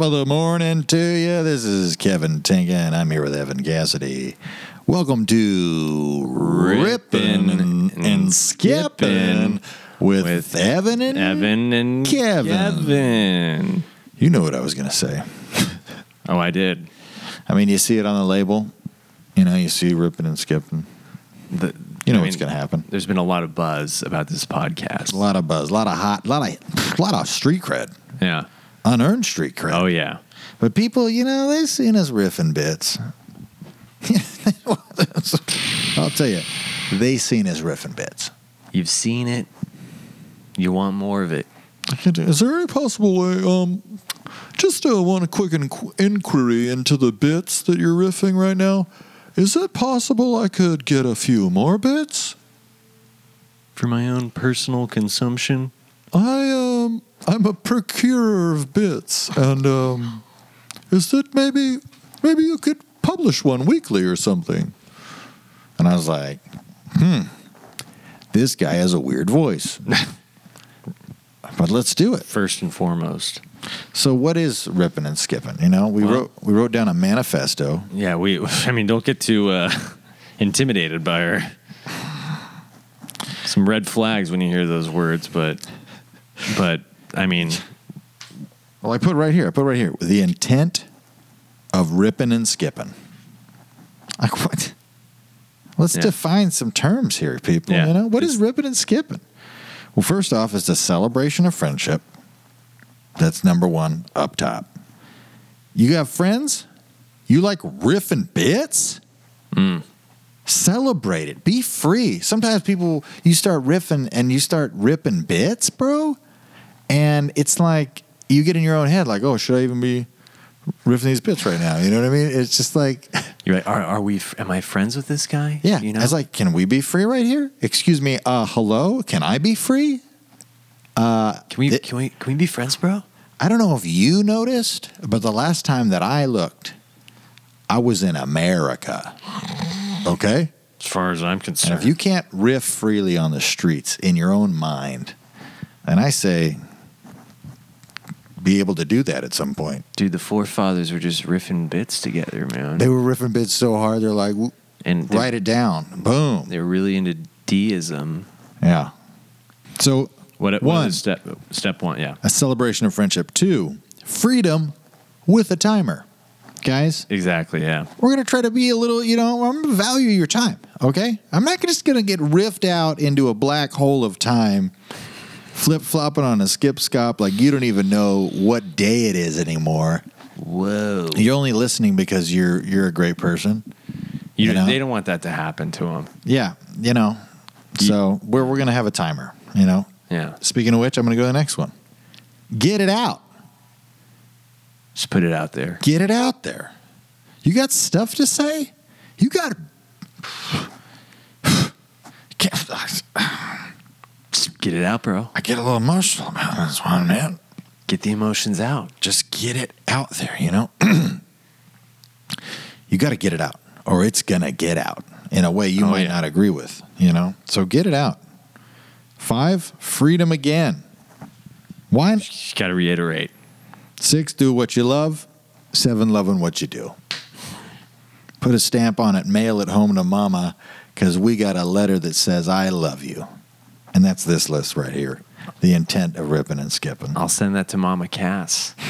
The morning to you. This is Kevin Tinka, and I'm here with Evan Cassidy. Welcome to Rippin' and, and Skippin' with, with Evan and Evan and Kevin. Kevin. You know what I was going to say. Oh, I did. I mean, you see it on the label. You know, you see ripping and skipping. The, You know I what's going to happen. There's been a lot of buzz about this podcast. A lot of buzz, a lot of hot, a lot of, a lot of street cred, Yeah. Unearned street cred. Oh yeah. But people, you know, they've seen us riffing bits. I'll tell you, they seen us riffing bits. You've seen it. You want more of it. Is there any possible way? Um, just uh, want a quick inqu- inquiry into the bits that you're riffing right now. Is it possible I could get a few more bits? For my own personal consumption. I um, I'm a procurer of bits, and um, is it maybe maybe you could publish one weekly or something? And I was like, hmm, this guy has a weird voice. but let's do it. First and foremost. So, what is ripping and skipping? You know, we Well- wrote we wrote down a manifesto. Yeah, we I mean don't get too uh, intimidated by our some red flags when you hear those words, but but I mean Well, I put right here. I put right here the intent of ripping and skipping. Like what? Let's Yeah. define some terms here, people. Yeah. You know, what is ripping and skipping? Well, first off, it's a celebration of friendship. That's number one up top. You have friends. You like riffing bits. Mm. Celebrate it. Be free. Sometimes people you start riffing and you start ripping bits, bro, and it's like you get in your own head, like, oh, should I even be riffing these bits right now? You know what I mean? It's just like, you're like, are, are we am I friends with this guy? yeah. You know? I was like, can we be free right here? Excuse me. Uh, hello. Can I be free? can we it- can we can we be friends, bro? I don't know if you noticed, but the last time that I looked, I was in America. Okay. As far as I'm And concerned. if you can't riff freely on the streets in your own mind, then I say be able to do that at some point. Dude, the forefathers were just riffing bits together, man. They were riffing bits so hard, they're like, and write it down. Boom. they were really into deism. Yeah. So, What, what One. is step step one? Yeah, a celebration of friendship. Two, freedom with a timer. Guys, exactly. Yeah, we're going to try to be a little, you know, I'm going to value your time, okay? I'm not just going to get riffed out into a black hole of time, flip flopping on a skip scop like you don't even know what day it is anymore. Whoa. You're only listening because you're you're a great person. You, you know? They don't want that to happen to them. Yeah, you know. So we're we're going to have a timer, you know. Yeah, Speaking of which, I'm going to go to the next one. Get it out. just put it out there. Get it out there. You got stuff to say? You got. Get it out, bro. I get a little emotional about this one, man. Get the emotions out. Just get it out there, you know? you got to get it out, or it's going to get out in a way you Oh, might yeah. not agree with, you know? So get it out. Five, freedom again. Why? Just got to reiterate. Six, do what you love. Seven, loving what you do. Put a stamp on it, mail it home to mama, because we got a letter that says, I love you. And that's this list right here the intent of ripping and skipping. I'll send that to Mama Cass.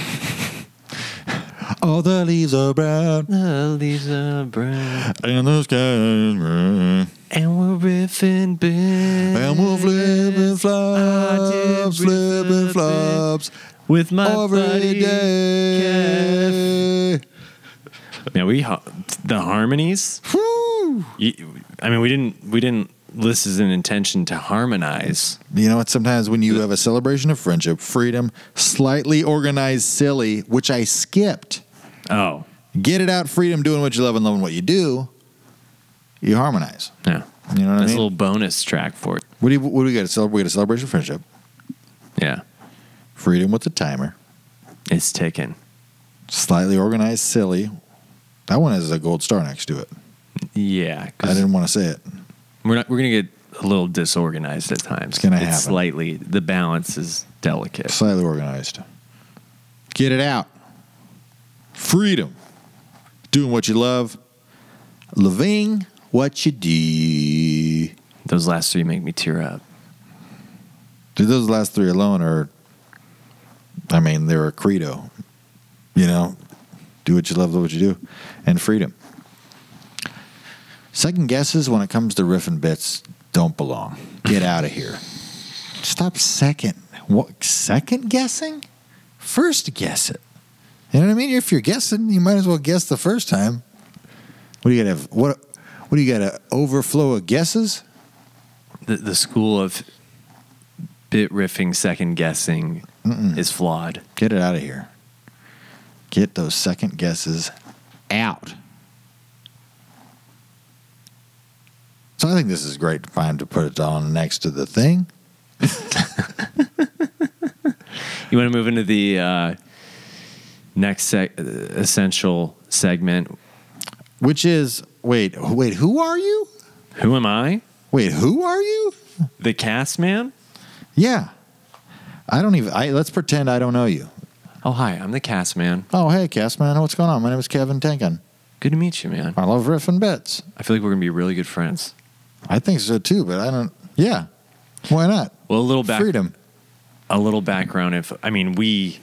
All the leaves are brown, The leaves are brown, and the sky is gray. and we're riffing bits. And we'll flip and I did flops, flip and riff flops with my every buddy day. Yeah, we ha- the harmonies. Whew. I mean, we didn't we didn't list is an intention to harmonize. You know what? Sometimes when you have a celebration of friendship, freedom, slightly organized, silly, which I skipped. Oh, Get it out, freedom, doing what you love and loving what you do. You harmonize. yeah. You know what I mean? a little bonus track for it. what do you, what do we got to celebrate? We got a celebration of friendship, Yeah, freedom with the timer, it's ticking. slightly organized, silly. That one has a gold star next to it. Yeah, I didn't want to say it. We're not we're gonna get a little disorganized at times. It's gonna happen. Slightly, the balance is delicate. Slightly organized. Get it out. Freedom. Doing what you love. Living what you do. Those last three make me tear up. Dude, those last three alone are, I mean, they're a credo. You know, do what you love, love what you do, and freedom. Second guesses when it comes to riffing bits don't belong. Get out of here. Stop second. What second guessing? First guess it. You know what I mean? If you're guessing, you might as well guess the first time. What do you got to have? What? What do you got to overflow of guesses? The, the school of bit riffing, second guessing is flawed. Get it out of here. Get those second guesses out. So I think this is great time to put it on next to the thing. You want to move into the uh, next seg- uh, essential segment? Which is wait, wait, who are you? Who am I? Wait, who are you? The cast man? Yeah. I don't even I let's pretend I don't know you. Oh, hi. I'm the cast man. Oh hey cast man, what's going on? My name is Kevin Tenkin. Good to meet you, man. I love riffing bits. I feel like we're gonna be really good friends. I think so too, but I don't yeah. Why not? Well, a little back, Freedom. a little background. If I mean, we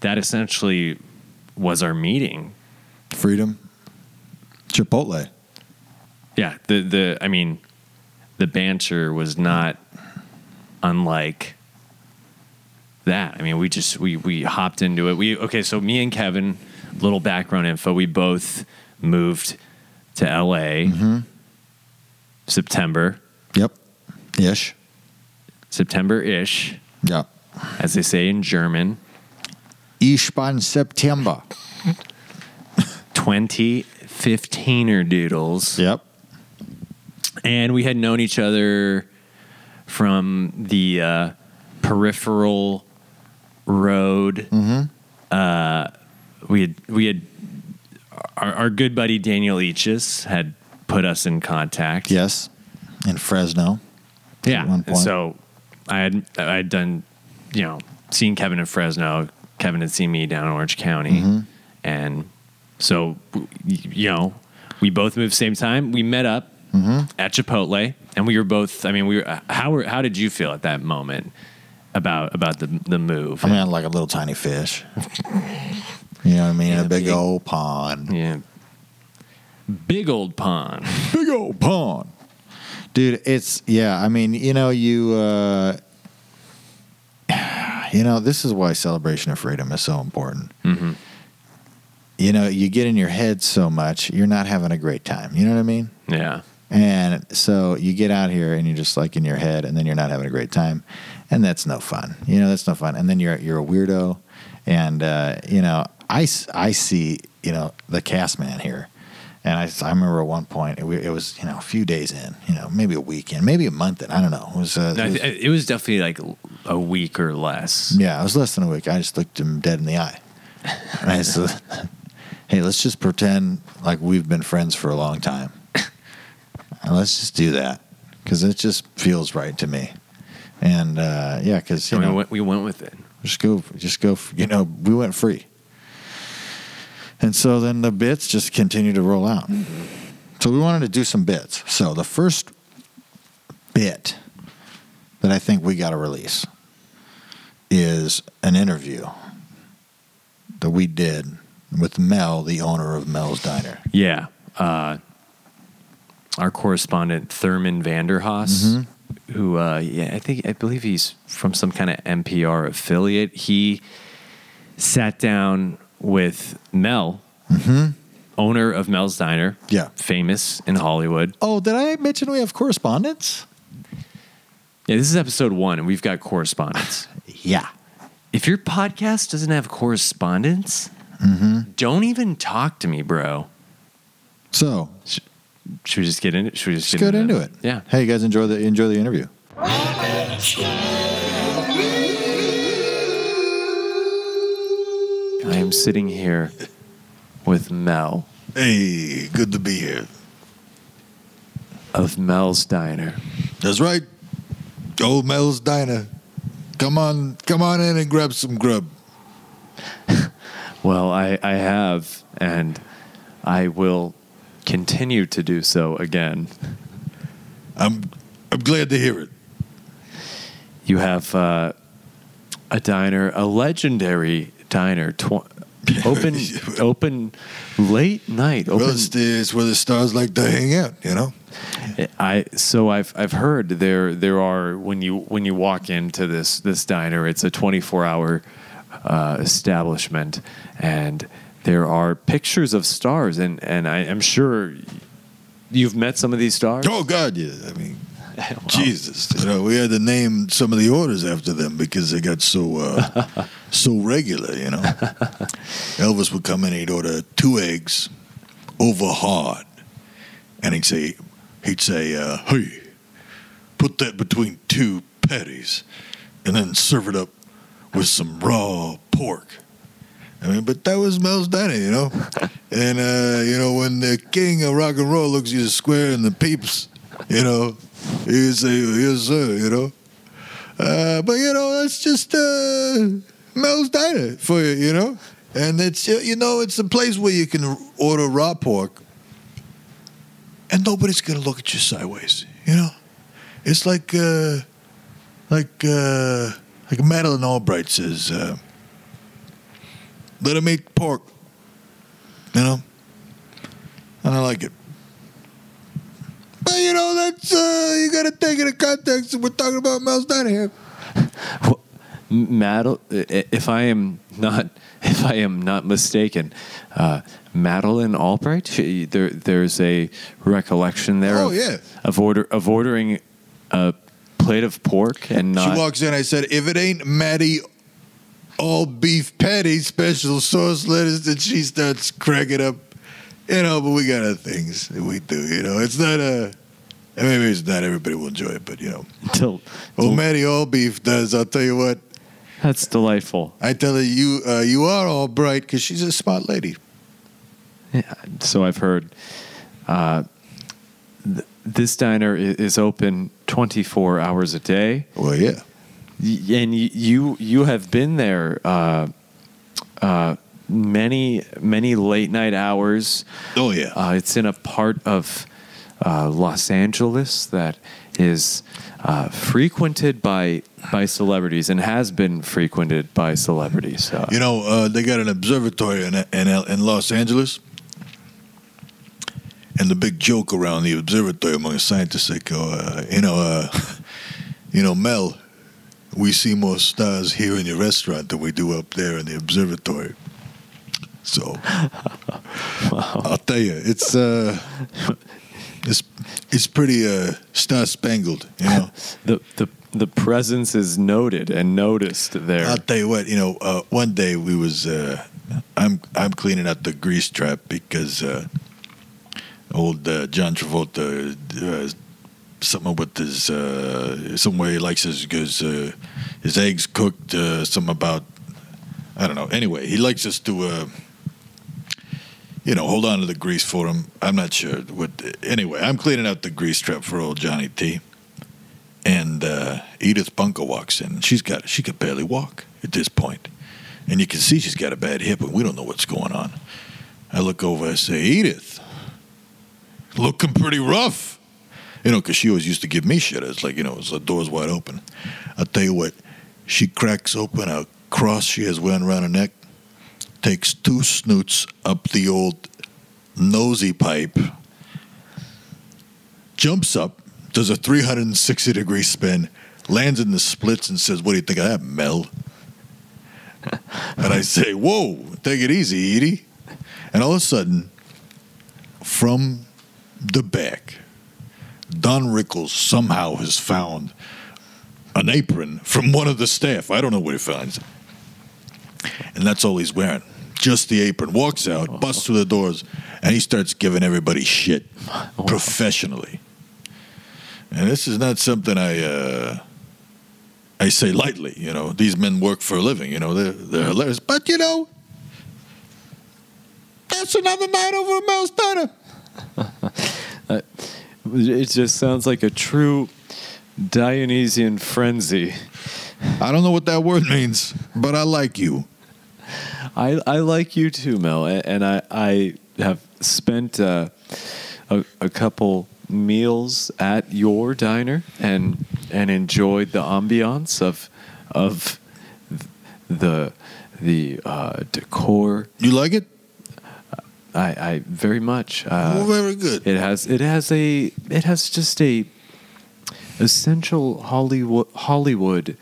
that essentially was our meeting. Freedom. Chipotle. Yeah. The the I mean, the banter was not unlike that. I mean, we just we we hopped into it. We okay. So me and Kevin, little background info. We both moved to L.A. Mm-hmm. September, Yep. Ish. September ish, Yep. as they say in German. Ich bin September. 2015er doodles. Yep. and we had known each other from the uh, peripheral road. Uh, we had we had our, our good buddy Daniel Eaches had put us in contact. Yes. In Fresno. yeah. at one point. so I had I had done you know seen Kevin in Fresno. Kevin had seen me down in Orange County, Mm-hmm. and so you know we both moved same time. We met up Mm-hmm. at Chipotle, and we were both. I mean, we were. How were, how did you feel at that moment about about the the move? I mean, like a little tiny fish. you know what I mean? A big big- old pond. yeah, big old pond. Big old pond. Dude, it's, yeah, I mean, you know, you, uh, you know, this is why celebration of freedom is so important. Mhm. You know, you get in your head so much, you're not having a great time. You know what I mean? Yeah, And so you get out here and you're just like in your head, and then you're not having a great time, and that's no fun. You know, that's no fun. And then you're you're a weirdo, and uh, you know, I I see you know the cast man here, and I, I remember at one point it, it was you know a few days in, you know, maybe a week in, maybe a month in. I don't know. It was, uh, No, it was- it was definitely like a week or less. yeah, it was less than a week. I just looked him dead in the eye, and I said, "Hey, let's just pretend like we've been friends for a long time." And let's just do that because it just feels right to me. And uh, yeah, because you know, went, we went with it. just go, just go. You know, we went free, and so then the bits just continue to roll out. So we wanted to do some bits. So the first bit that I think we got to release is an interview that we did with Mel, the owner of Mel's Diner. Yeah. Uh, our correspondent Thurman Vanderhaas, Mm-hmm. who uh, yeah, I think I believe he's from some kind of NPR affiliate. He sat down with Mel, owner of Mel's Diner. Mm-hmm. Yeah. famous in Hollywood. Oh, did I mention we have correspondence? Yeah, this is episode one, and we've got correspondence. Yeah. if your podcast doesn't have correspondence, Mm-hmm. don't even talk to me, bro. So Should we just get into? Should we just, let's get into it. Yeah. Hey, you guys, enjoy the enjoy the interview. I am sitting here with Mel Hey, good to be here. of Mel's Diner. That's right. Old Mel's Diner. Come on, come on in and grab some grub. Well, I, I have, and I will continue to do so again. I'm I'm glad to hear it. You have uh, a diner, a legendary diner, tw- open open late night. Open. Well, it's, the, it's where the stars like to hang out, you know. I so I've I've heard there there are when you when you walk into this this diner, it's a 24 hour uh, establishment, and there are pictures of stars, and and I am sure you've met some of these stars. Oh God, yeah. I mean, Jesus, you know, we had to name some of the orders after them because they got so uh, so regular, you know. Elvis would come in, he'd order two eggs over hard, and he'd say, he'd say, uh, "Hey, put that between two patties, and then serve it up with some raw pork." I mean, but that was Mel's Diner, you know. and uh, you know, when the king of rock and roll looks at you square in the peeps, you know, would say, "Yes, sir," you know. Uh, but you know, that's just uh, Mel's Diner for you, you know. And it's you know, it's a place where you can order raw pork, and nobody's gonna look at you sideways, you know. It's like uh, like uh, like Madeleine Albright says. Uh, let him eat pork. You know? And I like it. But you know, that's uh you gotta take it in context we're talking about Diner here. Well, Madel, if I am not, if I am not mistaken, uh, Madeleine Albright. She, there, there's a recollection there. Oh, of, yeah. of order of ordering a plate of pork and not. she walks in, I said, if it ain't Maddie all beef patty, special sauce lettuce, then she starts cracking up. You know, but we got our things that we do, you know. It's not a maybe it's not everybody will enjoy it, but you know. Until, Well Maddie all beef does, I'll tell you what. that's delightful. I tell her you uh, you are all bright because she's a smart lady. Yeah, so I've heard. Uh, th- this diner is open 24 hours a day. Well, yeah. Y- and y- you you have been there uh, uh, many many late night hours. Oh yeah. Uh, it's in a part of uh, Los Angeles that is uh, frequented by by celebrities and has been frequented by celebrities. Uh, you know, uh, they got an observatory in in, in Los Angeles, and the big joke around the observatory among the scientists, they go, uh, you know, uh, you know, Mel, we see more stars here in your restaurant than we do up there in the observatory. So, I'll tell you, it's uh, it's it's pretty uh, star spangled, you know. the the the presence is noted and noticed there. I'll tell you what, you know, uh, one day we was uh, I'm I'm cleaning out the grease trap because uh, old uh, John Travolta uh, something with his uh, some way he likes his his, uh, his eggs cooked uh, something about I don't know. Anyway, he likes us to uh, you know hold on to the grease for him. I'm not sure what. Anyway, I'm cleaning out the grease trap for old Johnny T and uh, Edith Bunker walks in. She's got she could barely walk at this point, and you can see she's got a bad hip, and we don't know what's going on. I look over, I say, Edith, looking pretty rough, you know, because she always used to give me shit. It's like you know, it's the door's wide open. I'll tell you what, she cracks open a cross she has wearing around her neck, takes two snoots up the old nosy pipe, jumps up, does a 360 degree spin, lands in the splits, and says, What do you think of that, Mel? and I say, Whoa, take it easy, Edie. And all of a sudden, from the back, Don Rickles somehow has found an apron from one of the staff. I don't know where he finds. And that's all he's wearing. Just the apron. Walks out, busts through the doors, and he starts giving everybody shit professionally. And this is not something I uh, I say lightly. You know, these men work for a living. You know, they're they're hilarious. But you know, that's another night over at Mel's Diner. It just sounds like a true Dionysian frenzy. I don't know what that word means, but I like you. I, I like you too, Mel, and I I have spent uh, a, a couple meals at your diner and and enjoyed the ambiance of of the the uh, decor. You like it? I, I very much. well, Uh, very good. it has it has a it has just a essential Hollywood Hollywood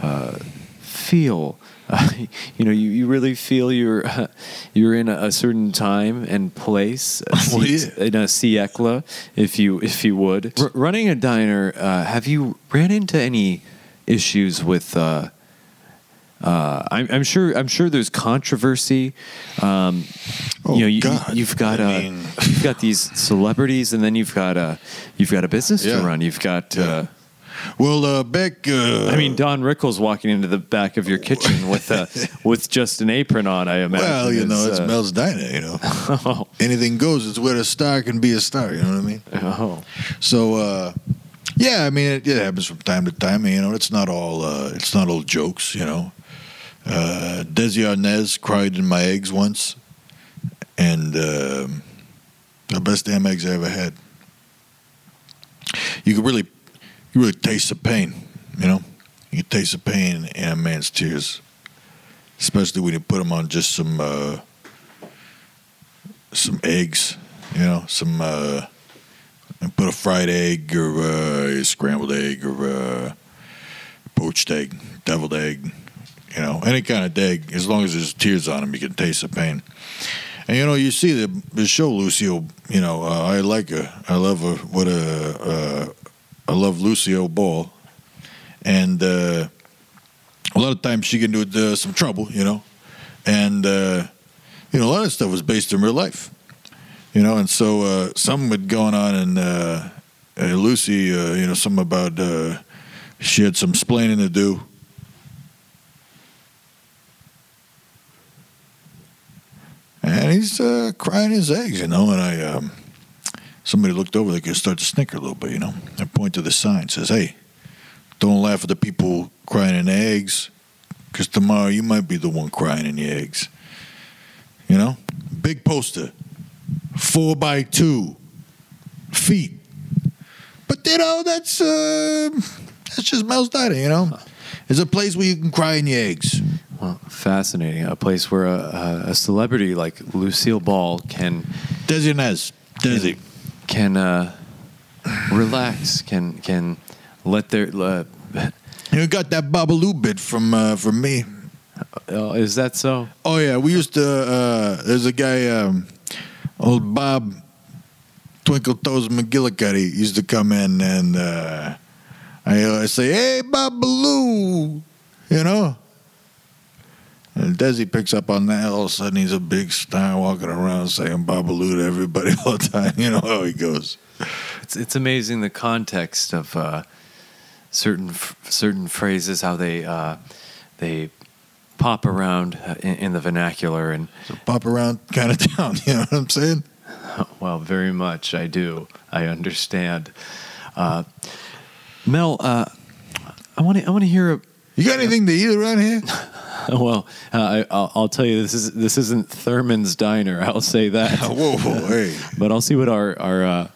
uh, feel. Uh, you know, you, you really feel you're uh, you're in a, a certain time and place. a Well, yeah. In a siècle, if you if you would. R- running a diner, uh, have you ran into any issues with? Uh, uh, I'm, I'm sure. I'm sure there's controversy. Um, Oh, you know, you, God. you've got I uh, mean- you've got these celebrities, and then you've got a you've got a business Yeah. to run. You've got. Uh, Well, uh, Beck. Uh, I mean, Don Rickles walking into the back of your kitchen with uh, with just an apron on. I imagine. well, you know, it's uh, Mel's Diner. You know, oh, anything goes. It's where a star can be a star. You know what I mean? oh. So, uh, yeah, I mean, it, it happens from time to time. You know, it's not all. Uh, it's not all jokes. You know, uh, Desi Arnaz cried in my eggs once, and um the best damn eggs I ever had. You could really, you really taste the pain. You know, you taste the pain in a man's tears, especially when you put them on just some uh, some eggs. You know, some. Uh, and put a fried egg or uh, a scrambled egg or uh, poached egg, deviled egg, you know, any kind of egg. As long as there's tears on them, you can taste the pain. And you know, you see the, the show, Lucio. You know, uh, I like her. I love her. What a, I love Lucio Ball, and uh, a lot of times she can do uh, some trouble. You know, and uh, you know, a lot of stuff was based in real life you know, and so uh, something had going on in uh, uh, Lucy, uh, you know, something about uh, she had some splaining to do. And he's uh, crying his eggs, you know, and I, um, somebody looked over, they could start to snicker a little bit, you know. I point to the sign, says, hey, don't laugh at the people crying in the eggs, because tomorrow you might be the one crying in the eggs. You know? Big poster four by two feet. But you know, that's uh, that's just Mel's Diner, you know. It's a place where you can cry in your eggs. Well, fascinating. A place where a, a, celebrity like Lucille Ball can Desi Nez. Desi. can uh, relax, can can let their. Uh, You got that Babalu bit from uh, from me. uh, is that so? Oh yeah, we used to. Uh, there's a guy, um, old Bob Twinkle Toes McGillicuddy, used to come in and uh, I uh, say, "Hey, Babalu," you know. And Desi picks up on that. All of a sudden, he's a big star walking around saying "Babalu" to everybody all the time. You know how he goes. It's it's amazing the context of uh, certain f- certain phrases, how they uh, they pop around uh, in, in the vernacular, and So pop around kind of town. You know what I'm saying? well, very much I do. I understand. Uh, Mel, uh, I want to I want to hear. A, You got anything to eat around here? well, uh, I, I'll, I'll tell you this is this isn't Thurman's diner. I'll say that. whoa, whoa, hey. but I'll see what our our uh,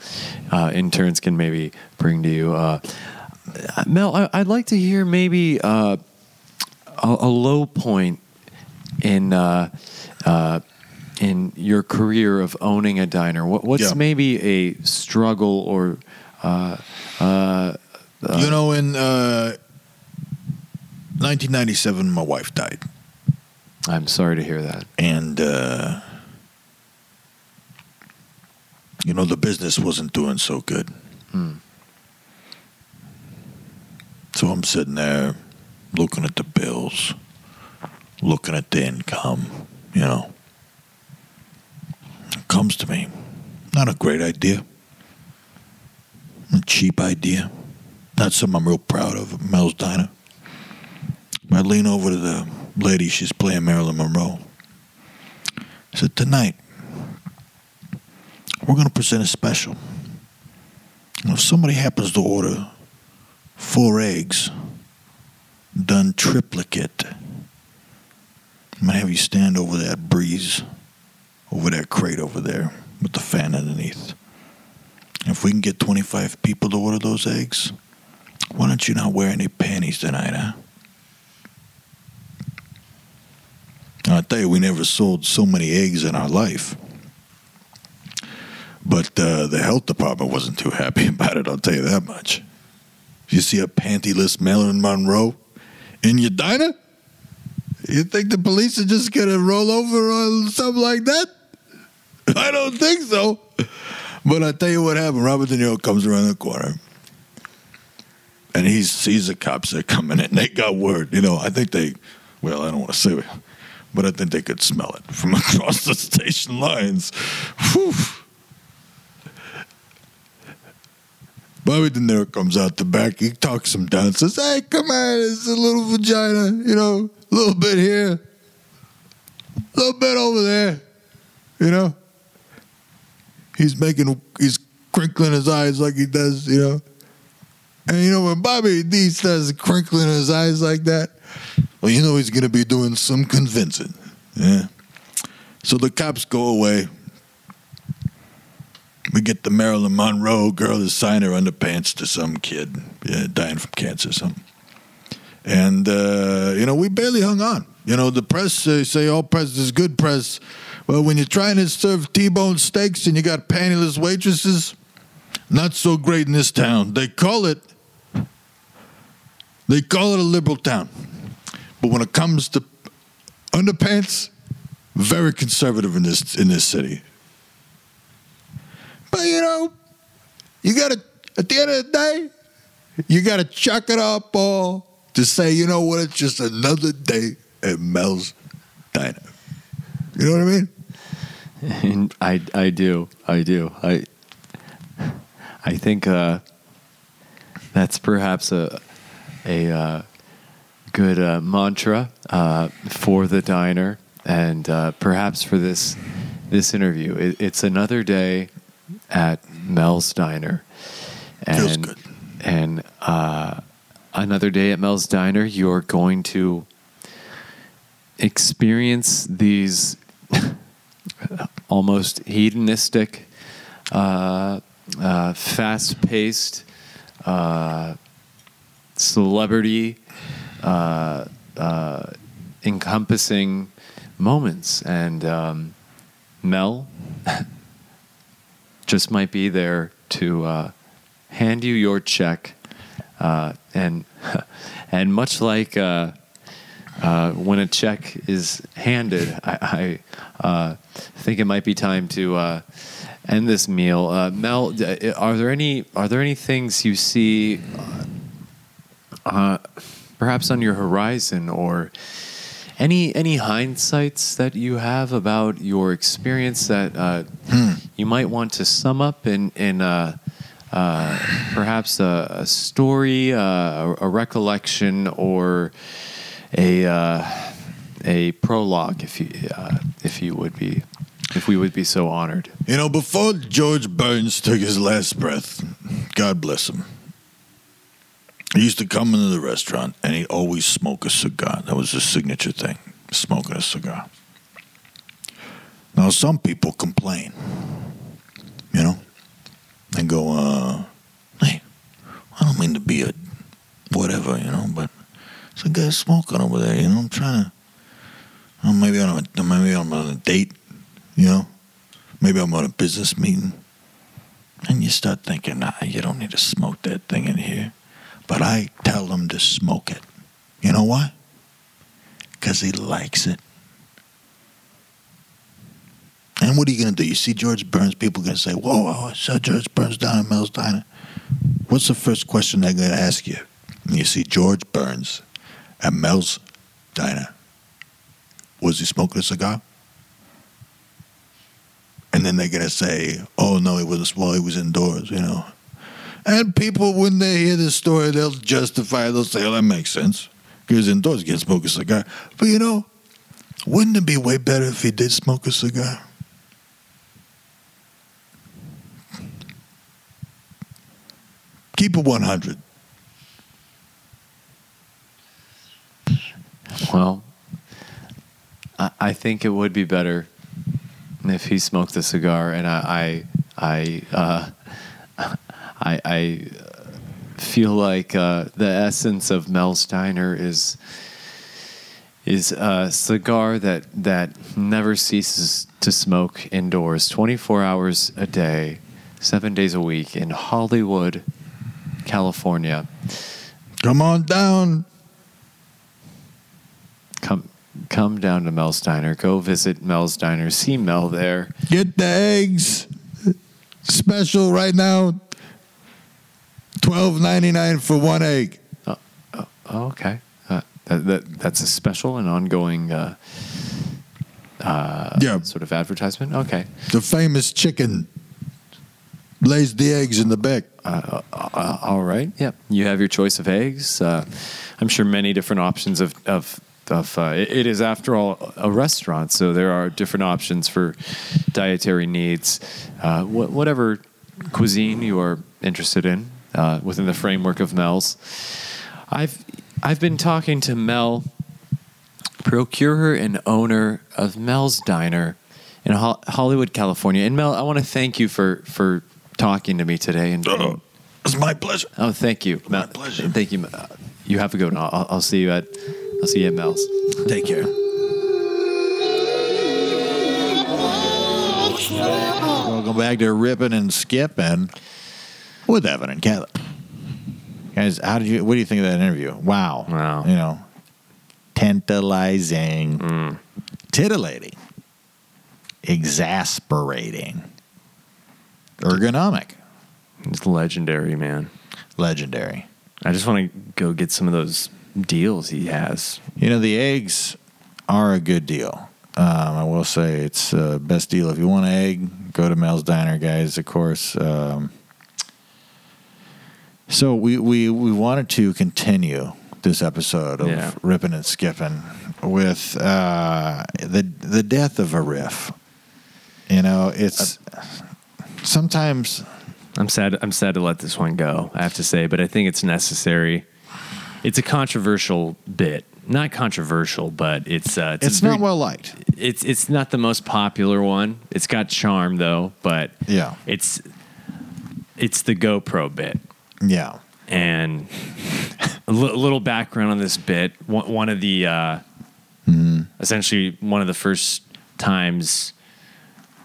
uh, interns can maybe bring to you. Uh, Mel, I, I'd like to hear maybe uh, a, a low point in uh, uh, in your career of owning a diner. What, what's Yeah. maybe a struggle or uh, uh, you know, in uh, 1997, my wife died. I'm sorry to hear that. and uh, you know the business wasn't doing so good. Hmm. So I'm sitting there looking at the bills, looking at the income. You know, it comes to me, not a great idea, a cheap idea, not something I'm real proud of. Mel's Diner. I lean over to the lady, she's playing Marilyn Monroe. I said, Tonight, we're going to present a special. And if somebody happens to order four eggs, done triplicate. I'm gonna have you stand over that breeze, over that crate over there with the fan underneath. If we can get 25 people to order those eggs, why don't you not wear any panties tonight, huh? I'll tell you, we never sold so many eggs in our life. But uh, the health department wasn't too happy about it, I'll tell you that much. You see a pantyless Marilyn Monroe in your diner? You think the police are just going to roll over on something like that? I don't think so. But I tell you what happened. Robert De Niro comes around the corner, and he sees the cops that coming in. They got word, you know. I think they, well, I don't want to say, but I think they could smell it from across the station lines. Whew. Bobby De Niro comes out the back. He talks him down. Says, "Hey, come on, it's a little vagina, you know, a little bit here, a little bit over there, you know." He's making, he's crinkling his eyes like he does, you know. And you know when Bobby D starts crinkling his eyes like that, well, you know he's gonna be doing some convincing. Yeah. So the cops go away. We get the Marilyn Monroe girl to sign her underpants to some kid yeah, dying from cancer or something. And, uh, you know, we barely hung on. You know, the press uh, say all press is good press. Well, when you're trying to serve T-bone steaks and you got pantyless waitresses, not so great in this town. They call it, they call it a liberal town. But when it comes to underpants, very conservative in this in this city. But you know, you gotta at the end of the day, you gotta chuck it up all to say, you know what, it's just another day at Mel's Diner. You know what I mean? And I I do I do I I think uh, that's perhaps a a uh, good uh, mantra uh, for the diner and uh, perhaps for this this interview. It, it's another day at Mel's Diner, Feels and good. and uh, another day at Mel's Diner. You're going to experience these almost hedonistic, uh, uh, fast-paced, uh, celebrity, uh, uh, encompassing moments, and um, Mel just might be there to uh, hand you your check, uh, and and much like. Uh, uh, when a check is handed, I, I think it might be time to end this meal. Uh, Mel, are there any are there any things you see, uh, perhaps on your horizon, or any any hindsights that you have about your experience that uh, you might want to sum up in in uh, uh, perhaps a, a story, uh, a, a recollection, or a uh, a prologue, if you uh, if you would be if we would be so honored. You know, before George Burns took his last breath, God bless him, he used to come into the restaurant and he'd always smoke a cigar. That was his signature thing, smoking a cigar. Now, some people complain, you know, and go, uh, hey, I don't mean to be a whatever, you know, but there's a guy smoking over there, you know, I'm trying to, maybe, I'm a, maybe I'm on a date, you know, maybe I'm on a business meeting. And you start thinking, nah, you don't need to smoke that thing in here. But I tell him to smoke it. You know why? Because he likes it. And what are you going to do? You see George Burns, people are going to say, whoa, whoa, I saw George Burns down at Mel's Diner. What's the first question they're going to ask you? You see George Burns at Mel's Diner. Was he smoking a cigar? And then they're going to say, oh, no, he wasn't, well, he was indoors, you know. And people, when they hear this story, they'll justify, they'll say, oh, that makes sense. Because indoors, can't smoke a cigar. But you know, wouldn't it be way better if he did smoke a cigar? Keep it 100. Well, I, I think it would be better if he smoked a cigar, and I, I, I uh, I, I feel like uh, the essence of Mel's Diner is is a cigar that that never ceases to smoke indoors, twenty four hours a day, seven days a week in Hollywood, California. Come on down. Come come down to Mel's Diner. Go visit Mel's Diner. See Mel there. Get the eggs. Special right now. Twelve ninety nine for one egg. Oh, okay. Uh, that, that that's a special and ongoing uh, uh, Yeah. sort of advertisement. Okay. The famous chicken lays the eggs in the back. Uh, all right. Yep. You have your choice of eggs. Uh, I'm sure many different options of of of. Uh, it, is, after all, a restaurant, so there are different options for dietary needs. Uh, wh- whatever cuisine you are interested in uh, within the framework of Mel's. I've I've been talking to Mel, procurer and owner of Mel's Diner in Ho- Hollywood, California. And Mel, I want to thank you for for talking to me today and, Oh, it's my pleasure. Oh, thank you. Mel. My Mel- pleasure. Thank you. Uh, You have a good one. I'll, I'll see you at I'll see you at Mel's. Take care. Welcome back to Ripping and Skipping with Evan and Kevin. Guys, how did you? What do you think of that interview? Wow, Wow. you know, tantalizing, Mm. titillating, exasperating, ergonomic, It's legendary, man. legendary. I just want to go get some of those deals he has. You know, the eggs are a good deal. Um, I will say it's uh, best deal. If you want an egg, go to Mel's Diner, guys. Of course. Um, so we, we we wanted to continue this episode of Yeah. ripping and skipping with uh, the the death of a riff. You know, it's sometimes I'm sad. I'm sad to let this one go. I have to say, but I think it's necessary. It's a controversial bit. Not controversial, but it's uh, it's, very- not well liked. It's it's not the most popular one. It's got charm though, but Yeah. it's it's the GoPro bit. Yeah. And a little background on this bit. One, one of the uh, essentially one of the first times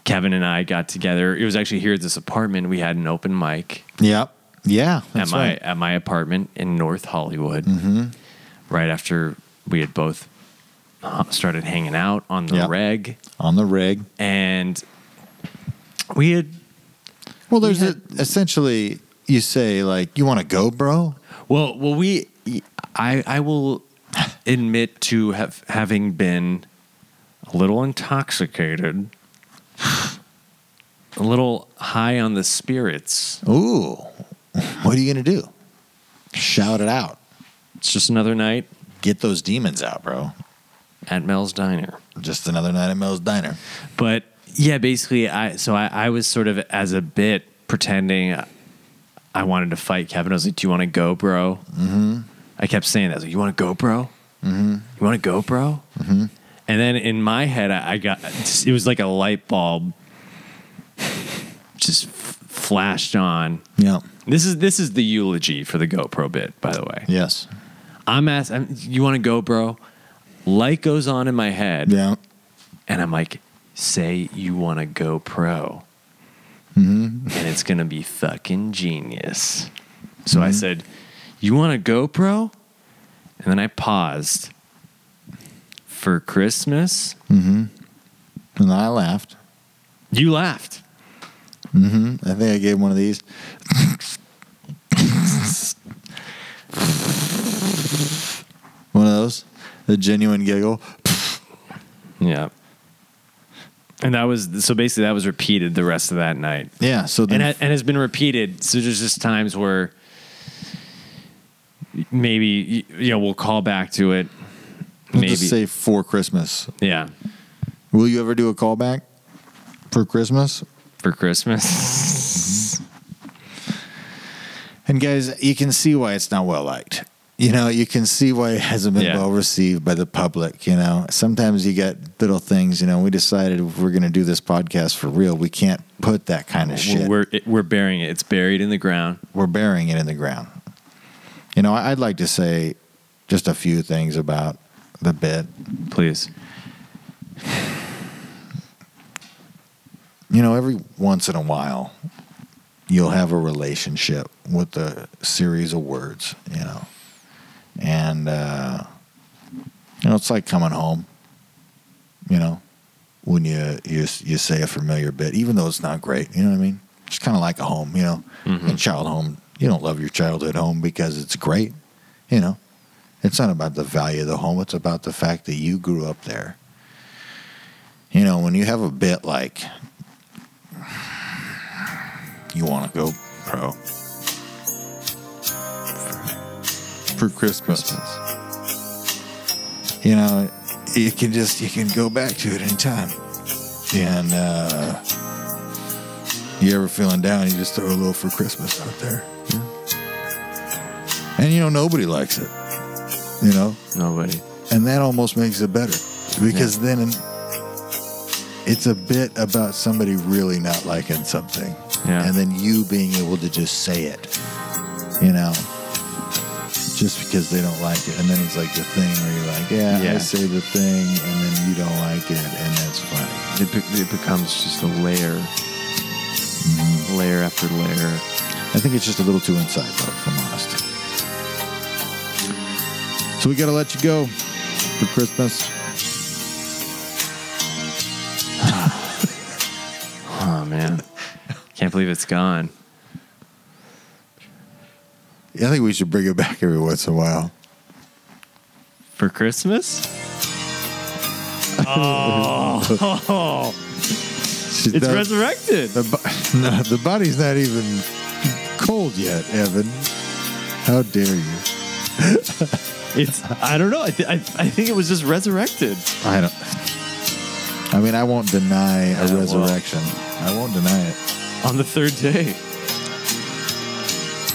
Kevin and I got together. It was actually here at this apartment. We had an open mic Yep. Yeah. at my right. at my apartment in North Hollywood. Mm-hmm. Right after we had both uh, started hanging out on the Yep. reg, on the reg. and we had Well, there's We a, essentially you say like, "You want to go, bro?" Well, well, we, I, I will admit to have having been a little intoxicated, a little high on the spirits. Ooh, what are you gonna do? Shout it out. It's just another night Get those demons out, bro. at Mel's Diner. Just another night at Mel's Diner. But yeah, basically, I so I, I was sort of as a bit pretending I wanted to fight Kevin. I was like, "Do you want to go, bro?" Mm-hmm. I kept saying that. I was like, "You want to go, bro? Mm-hmm. You want to go, bro?" Mm-hmm. And then in my head, I, I got it was like a light bulb just f- flashed on. Yeah. This is this is the eulogy for the GoPro bit, by the way. Yes. I'm asking, "You want to go, bro?" Light goes on in my head. Yeah. And I'm like, say you want to go pro. Mm-hmm. And it's going to be fucking genius. So I said, You want a GoPro? And then I paused. For Christmas? Mm-hmm. And I laughed. You laughed. Mm-hmm. I think I gave one of these. one of those. The genuine giggle. Yeah. And that was, so basically, that was repeated the rest of that night. Yeah. So then, and, ha- and has been repeated. So there's just times where maybe, you know, we'll call back to it. Maybe. just say for Christmas. yeah. Will you ever do a callback for Christmas? For Christmas. And guys, you can see why it's not well liked. You know, you can see why it hasn't been Yeah. well received by the public. You know, sometimes you get little things. You know, we decided if we're going to do this podcast for real, we can't put that kind of shit. We're we're burying it. It's buried in the ground. we're burying it in the ground. You know, I'd like to say just a few things about the bit. Please. You know, every once in a while, you'll have a relationship with a series of words, you know. And, uh, you know, it's like coming home, you know, when you, you, you say a familiar bit, even though it's not great, you know what I mean? It's kind of like a home, you know. In child home, you don't love your childhood home because it's great, you know. It's not about the value of the home, it's about the fact that you grew up there. You know, when you have a bit like you want to go pro for Christmas. You know, you can just you can go back to it anytime. And uh, you ever feeling down, you just throw a little for Christmas out there. And you know nobody likes it. You know, Nobody. and that almost makes it better because then it's a bit about somebody really not liking something Yeah. and then you being able to just say it you know just because they don't like it. And then it's like the thing where you're like yeah, i say the thing and then you don't like it and that's funny. It, be- it becomes just a layer, Mm-hmm. layer after layer. i think it's just a little too inside though if i'm honest. So we gotta let you go for christmas. Oh man, can't believe it's gone. I think we should bring it back every once in a while For Christmas? Oh, She's it's not- resurrected. The, bo- no, the body's not even cold yet, Evan. How dare you? It's I don't know. I, th- I I think it was just resurrected I don't. I mean, I won't deny a Yeah, well. resurrection. I won't deny it. on the third day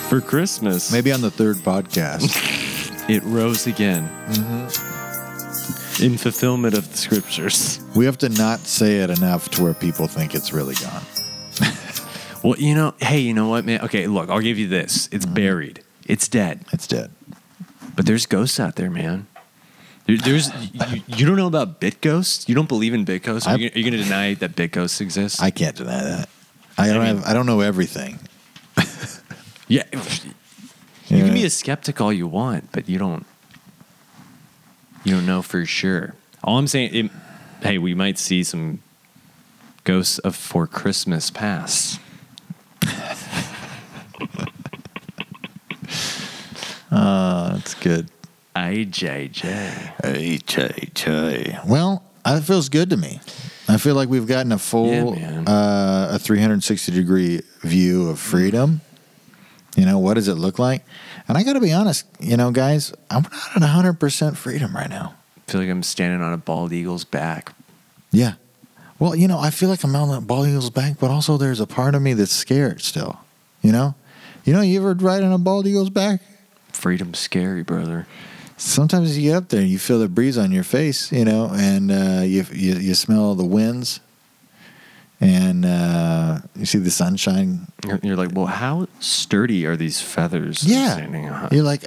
for Christmas. Maybe on the third podcast. it rose again Mm-hmm. in fulfillment of the scriptures. we have to not say it enough to where people think it's really gone. Well, you know, hey, you know what, man? Okay, look, I'll give you this. It's buried. It's dead. It's dead. But there's ghosts out there, man. There, there's you, you don't know about bit ghosts. You don't believe in bit ghosts. Are you, are you going to deny that bit ghosts exist? I can't deny that. I don't have. I don't know everything. Yeah, you Yeah. can be a skeptic all you want, but you don't. You don't know for sure. All I'm saying, it, hey, we might see some ghosts of for Christmas past. Uh, that's good. IJJ. Hey, chay, chay. Well, that feels good to me. I feel like we've gotten a Yeah, full, man. uh, a 360 degree view of freedom. You know, what does it look like? And I got to be honest, you know, guys, I'm not at 100% freedom right now. I feel like I'm standing on a bald eagle's back. Yeah. Well, you know, I feel like I'm on that bald eagle's back, but also there's a part of me that's scared still. You know? You know, you ever ride on a bald eagle's back? Freedom's scary, brother. sometimes you get up there and you feel the breeze on your face, you know, and uh, you, you you smell the winds, and uh, you see the sunshine. You're, you're like, well, how sturdy are these feathers? Yeah, standing on? you're like,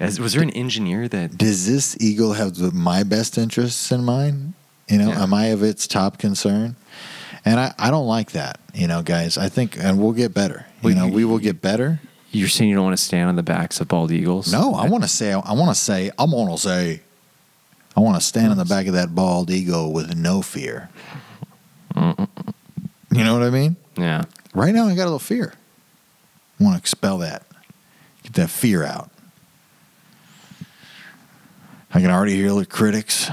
As- was there an engineer that? does this eagle have the, my best interests in mind? You know, Yeah. am I of its top concern? And I, I don't like that, you know, guys. I think, and we'll get better. You Well, know, you- we will get better. You're saying you don't want to stand on the backs of bald eagles? No, I want to say, I want to say, I'm going to say, I want to stand on the back of that bald eagle with no fear. You know what I mean? Yeah. Right now, I got a little fear. I want to expel that, get that fear out. I can already hear the critics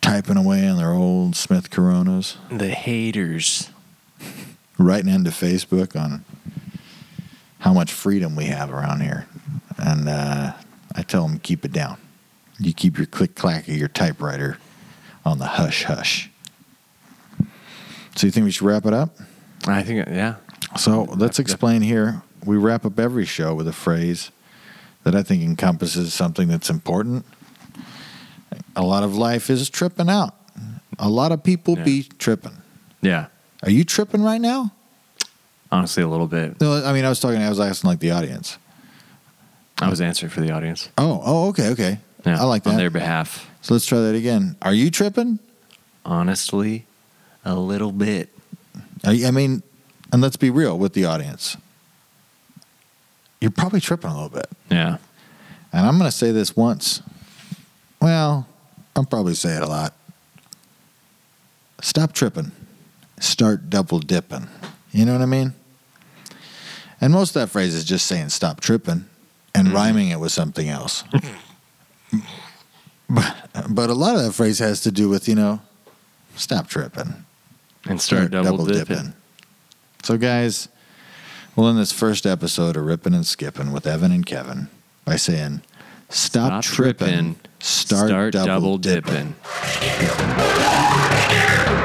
typing away on their old Smith Coronas, The haters. writing into Facebook on how much freedom we have around here. And uh, I tell them, keep it down. You keep your click clack of your typewriter on the hush hush. So, you think we should wrap it up? I think, uh, yeah. So let's explain here. We wrap up every show with a phrase that I think encompasses something that's important. A lot of life is tripping out. A lot of people Yeah. be tripping. Yeah. Are you tripping right now? Honestly, a little bit. No, I mean, I was talking. I was asking like the audience. I was answering for the audience. Oh, oh, okay, okay. Yeah, I like that. on their behalf. So let's try that again. Are you tripping? Honestly, a little bit. You- I mean, and let's be real with the audience. You're probably tripping a little bit. Yeah. And I'm going to say this once. Well, I'm probably say it a lot. Stop tripping. Start double dipping. You know what I mean? And most of that phrase is just saying stop tripping and mm-hmm. rhyming it with something else. but, but a lot of that phrase has to do with, you know, stop tripping. And start, double, dipping. So, guys, we'll end this first episode of Ripping and Skipping with Evan and Kevin by saying, Stop, Stop tripping, tripping, start, Start, double, double, dipping. dipping. It's not fun.